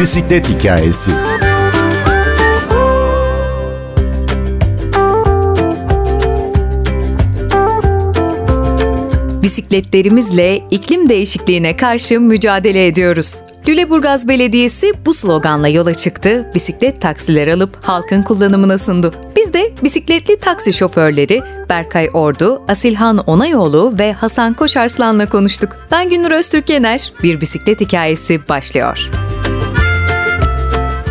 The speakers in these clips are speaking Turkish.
bisiklet hikayesi. Bisikletlerimizle iklim değişikliğine karşı mücadele ediyoruz. Lüleburgaz Belediyesi bu sloganla yola çıktı, bisiklet taksiler alıp halkın kullanımına sundu. Biz de bisikletli taksi şoförleri Berkay Ordu, Asilhan Onayoğlu ve Hasan Koşarslan'la konuştuk. Ben Günür Öztürk Yener, bir bisiklet hikayesi başlıyor.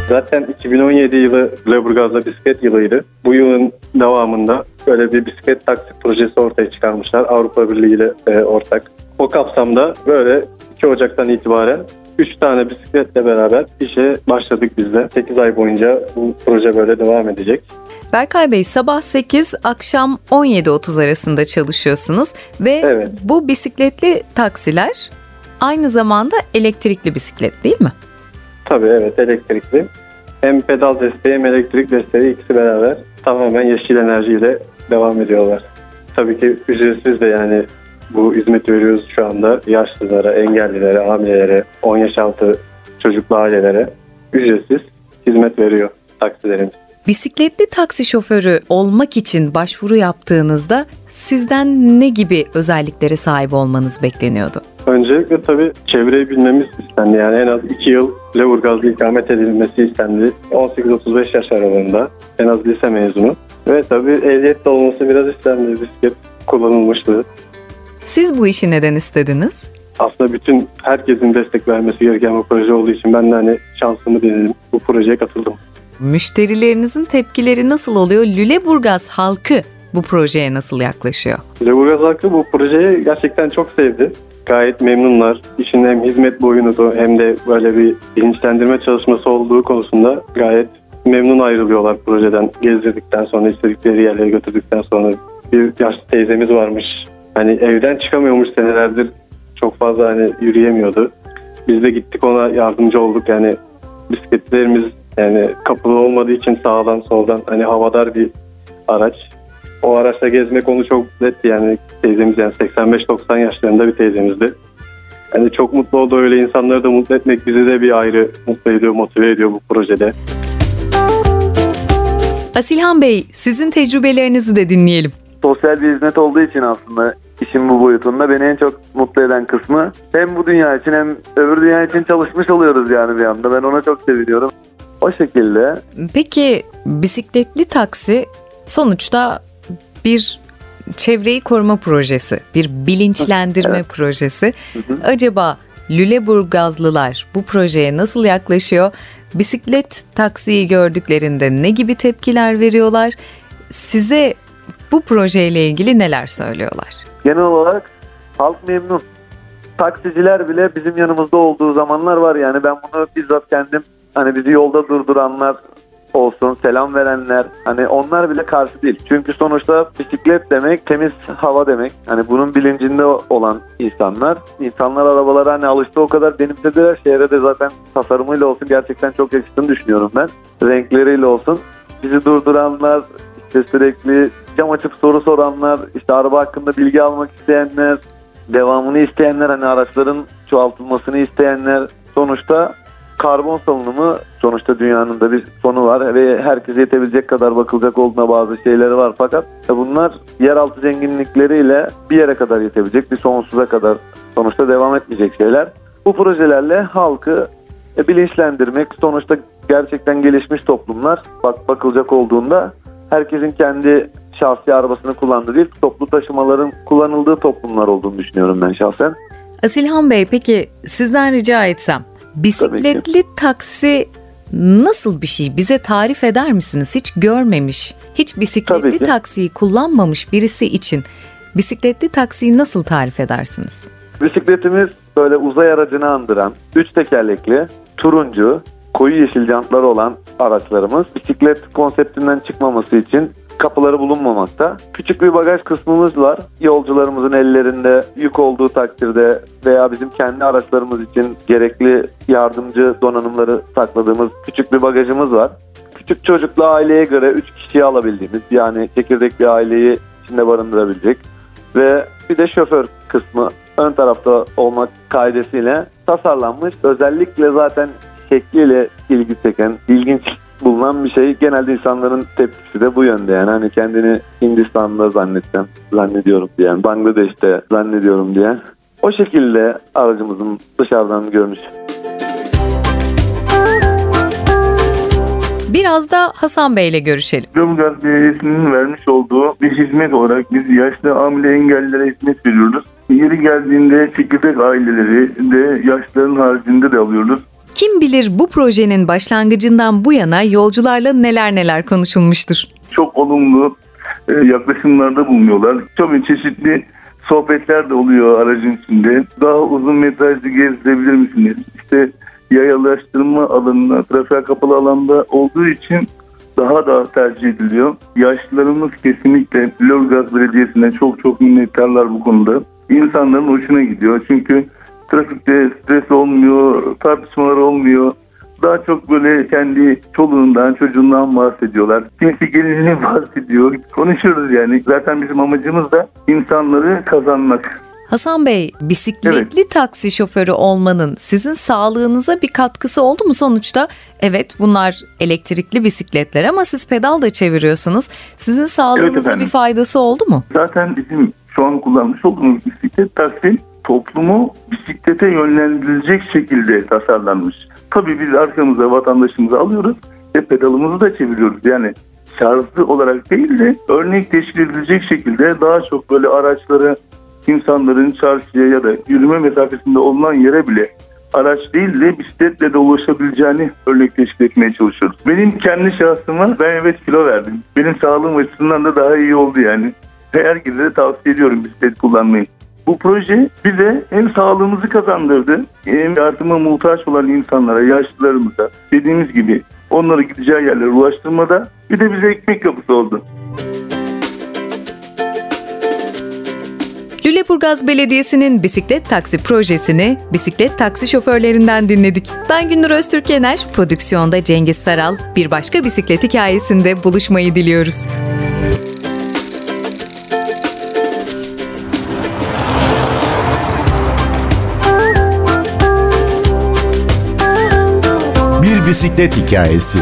Zaten 2017 yılı Lüleburgaz'da bisiklet yılıydı. Bu yılın devamında böyle bir bisiklet taksi projesi ortaya çıkarmışlar. Avrupa Birliği ile e, ortak. O kapsamda böyle 2 Ocak'tan itibaren 3 tane bisikletle beraber işe başladık biz de. 8 ay boyunca bu proje böyle devam edecek. Berkay Bey sabah 8 akşam 17.30 arasında çalışıyorsunuz ve evet. bu bisikletli taksiler aynı zamanda elektrikli bisiklet değil mi? Tabii evet elektrikli. Hem pedal desteği hem elektrik desteği ikisi beraber tamamen yeşil enerjiyle devam ediyorlar. Tabii ki ücretsiz de yani bu hizmet veriyoruz şu anda yaşlılara, engellilere, hamilelere, 10 yaş altı çocuklu ailelere ücretsiz hizmet veriyor taksilerimiz. Bisikletli taksi şoförü olmak için başvuru yaptığınızda sizden ne gibi özelliklere sahip olmanız bekleniyordu? Öncelikle tabii çevreyi bilmemiz istendi. Yani en az 2 yıl Leburgaz'da ikamet edilmesi istendi. 18-35 yaş aralığında en az lise mezunu. Ve tabii ehliyet olması biraz istendi bisiklet kullanılmıştı. Siz bu işi neden istediniz? Aslında bütün herkesin destek vermesi gereken bir proje olduğu için ben de hani şansımı denedim. Bu projeye katıldım. Müşterilerinizin tepkileri nasıl oluyor? Lüleburgaz halkı bu projeye nasıl yaklaşıyor? Lüleburgaz halkı bu projeyi gerçekten çok sevdi. Gayet memnunlar. İşin hem hizmet boyunudu hem de böyle bir bilinçlendirme çalışması olduğu konusunda gayet memnun ayrılıyorlar projeden. Gezdirdikten sonra istedikleri yerlere götürdükten sonra bir yaşlı teyzemiz varmış. Hani evden çıkamıyormuş senelerdir. Çok fazla hani yürüyemiyordu. Biz de gittik ona yardımcı olduk. Yani bisikletlerimiz yani kapılı olmadığı için sağdan soldan hani havadar bir araç. O araçla gezmek onu çok mutlu etti yani teyzemiz yani 85-90 yaşlarında bir teyzemizdi. Yani çok mutlu oldu öyle insanları da mutlu etmek bizi de bir ayrı mutlu ediyor, motive ediyor bu projede. Asilhan Bey, sizin tecrübelerinizi de dinleyelim. Sosyal bir hizmet olduğu için aslında işin bu boyutunda beni en çok mutlu eden kısmı hem bu dünya için hem öbür dünya için çalışmış oluyoruz yani bir anda. Ben ona çok seviniyorum. O şekilde. Peki bisikletli taksi sonuçta bir çevreyi koruma projesi, bir bilinçlendirme evet. projesi. Hı hı. Acaba Lüleburgazlılar bu projeye nasıl yaklaşıyor? Bisiklet taksiyi gördüklerinde ne gibi tepkiler veriyorlar? Size bu projeyle ilgili neler söylüyorlar? Genel olarak halk memnun. Taksiciler bile bizim yanımızda olduğu zamanlar var yani ben bunu bizzat kendim hani bizi yolda durduranlar olsun, selam verenler hani onlar bile karşı değil. Çünkü sonuçta bisiklet demek temiz hava demek. Hani bunun bilincinde olan insanlar. insanlar arabalara hani alıştı o kadar benimsediler. Şehre de zaten tasarımıyla olsun gerçekten çok yakıştığını düşünüyorum ben. Renkleriyle olsun. Bizi durduranlar, işte sürekli cam açıp soru soranlar, işte araba hakkında bilgi almak isteyenler, devamını isteyenler, hani araçların çoğaltılmasını isteyenler sonuçta karbon salınımı sonuçta dünyanın da bir sonu var ve herkese yetebilecek kadar bakılacak olduğuna bazı şeyleri var fakat bunlar yeraltı zenginlikleriyle bir yere kadar yetebilecek bir sonsuza kadar sonuçta devam etmeyecek şeyler. Bu projelerle halkı e, bilinçlendirmek sonuçta gerçekten gelişmiş toplumlar bak bakılacak olduğunda herkesin kendi şahsi arabasını kullandığı değil toplu taşımaların kullanıldığı toplumlar olduğunu düşünüyorum ben şahsen. Asilhan Bey peki sizden rica etsem Bisikletli taksi nasıl bir şey? Bize tarif eder misiniz? Hiç görmemiş, hiç bisikletli taksiyi kullanmamış birisi için bisikletli taksiyi nasıl tarif edersiniz? Bisikletimiz böyle uzay aracını andıran, üç tekerlekli, turuncu, koyu yeşil jantları olan araçlarımız bisiklet konseptinden çıkmaması için kapıları bulunmamakta. Küçük bir bagaj kısmımız var. Yolcularımızın ellerinde yük olduğu takdirde veya bizim kendi araçlarımız için gerekli yardımcı donanımları sakladığımız küçük bir bagajımız var. Küçük çocuklu aileye göre 3 kişiyi alabildiğimiz yani çekirdek bir aileyi içinde barındırabilecek ve bir de şoför kısmı ön tarafta olmak kaidesiyle tasarlanmış. Özellikle zaten şekliyle ilgi çeken, ilginç bulunan bir şey. Genelde insanların tepkisi de bu yönde yani. Hani kendini Hindistan'da zannetsen, zannediyorum diyen, Bangladeş'te zannediyorum diyen. O şekilde aracımızın dışarıdan görünüşü. Biraz da Hasan Bey ile görüşelim. Lüleburgaz Belediyesi'nin vermiş olduğu bir hizmet olarak biz yaşlı hamile engellilere hizmet veriyoruz. Yeri geldiğinde çekirdek aileleri de yaşlıların haricinde de alıyoruz. Kim bilir bu projenin başlangıcından bu yana yolcularla neler neler konuşulmuştur. Çok olumlu e, yaklaşımlarda bulunuyorlar. Tabii çeşitli sohbetler de oluyor aracın içinde. Daha uzun metrajlı gezdirebilir misiniz? İşte yayalaştırma alanına, trafiğe kapalı alanda olduğu için daha da tercih ediliyor. Yaşlılarımız kesinlikle Lörgaz Belediyesi'ne çok çok minnettarlar bu konuda. İnsanların hoşuna gidiyor. Çünkü trafikte stres olmuyor, tartışmalar olmuyor. Daha çok böyle kendi çoluğundan, çocuğundan bahsediyorlar. Kimisi gelinini bahsediyor. Konuşuyoruz yani. Zaten bizim amacımız da insanları kazanmak. Hasan Bey, bisikletli evet. taksi şoförü olmanın sizin sağlığınıza bir katkısı oldu mu sonuçta? Evet bunlar elektrikli bisikletler ama siz pedal da çeviriyorsunuz. Sizin sağlığınıza evet bir faydası oldu mu? Zaten bizim şu an kullanmış olduğumuz bisiklet taksi toplumu bisiklete yönlendirilecek şekilde tasarlanmış. Tabii biz arkamıza vatandaşımızı alıyoruz ve pedalımızı da çeviriyoruz. Yani şarjlı olarak değil de örnek teşkil edilecek şekilde daha çok böyle araçları insanların çarşıya ya da yürüme mesafesinde olunan yere bile araç değil de bisikletle de ulaşabileceğini örnek teşkil etmeye çalışıyoruz. Benim kendi şahsıma ben evet kilo verdim. Benim sağlığım açısından da daha iyi oldu yani. Herkese de tavsiye ediyorum bisiklet kullanmayı. Bu proje bize hem sağlığımızı kazandırdı hem yardıma muhtaç olan insanlara, yaşlılarımıza dediğimiz gibi onları gideceği yerlere ulaştırmada bir de bize ekmek kapısı oldu. Lüleburgaz Belediyesi'nin bisiklet taksi projesini bisiklet taksi şoförlerinden dinledik. Ben Gündür Öztürk Yener, prodüksiyonda Cengiz Saral. Bir başka bisiklet hikayesinde buluşmayı diliyoruz. Bisiklet hikayesi.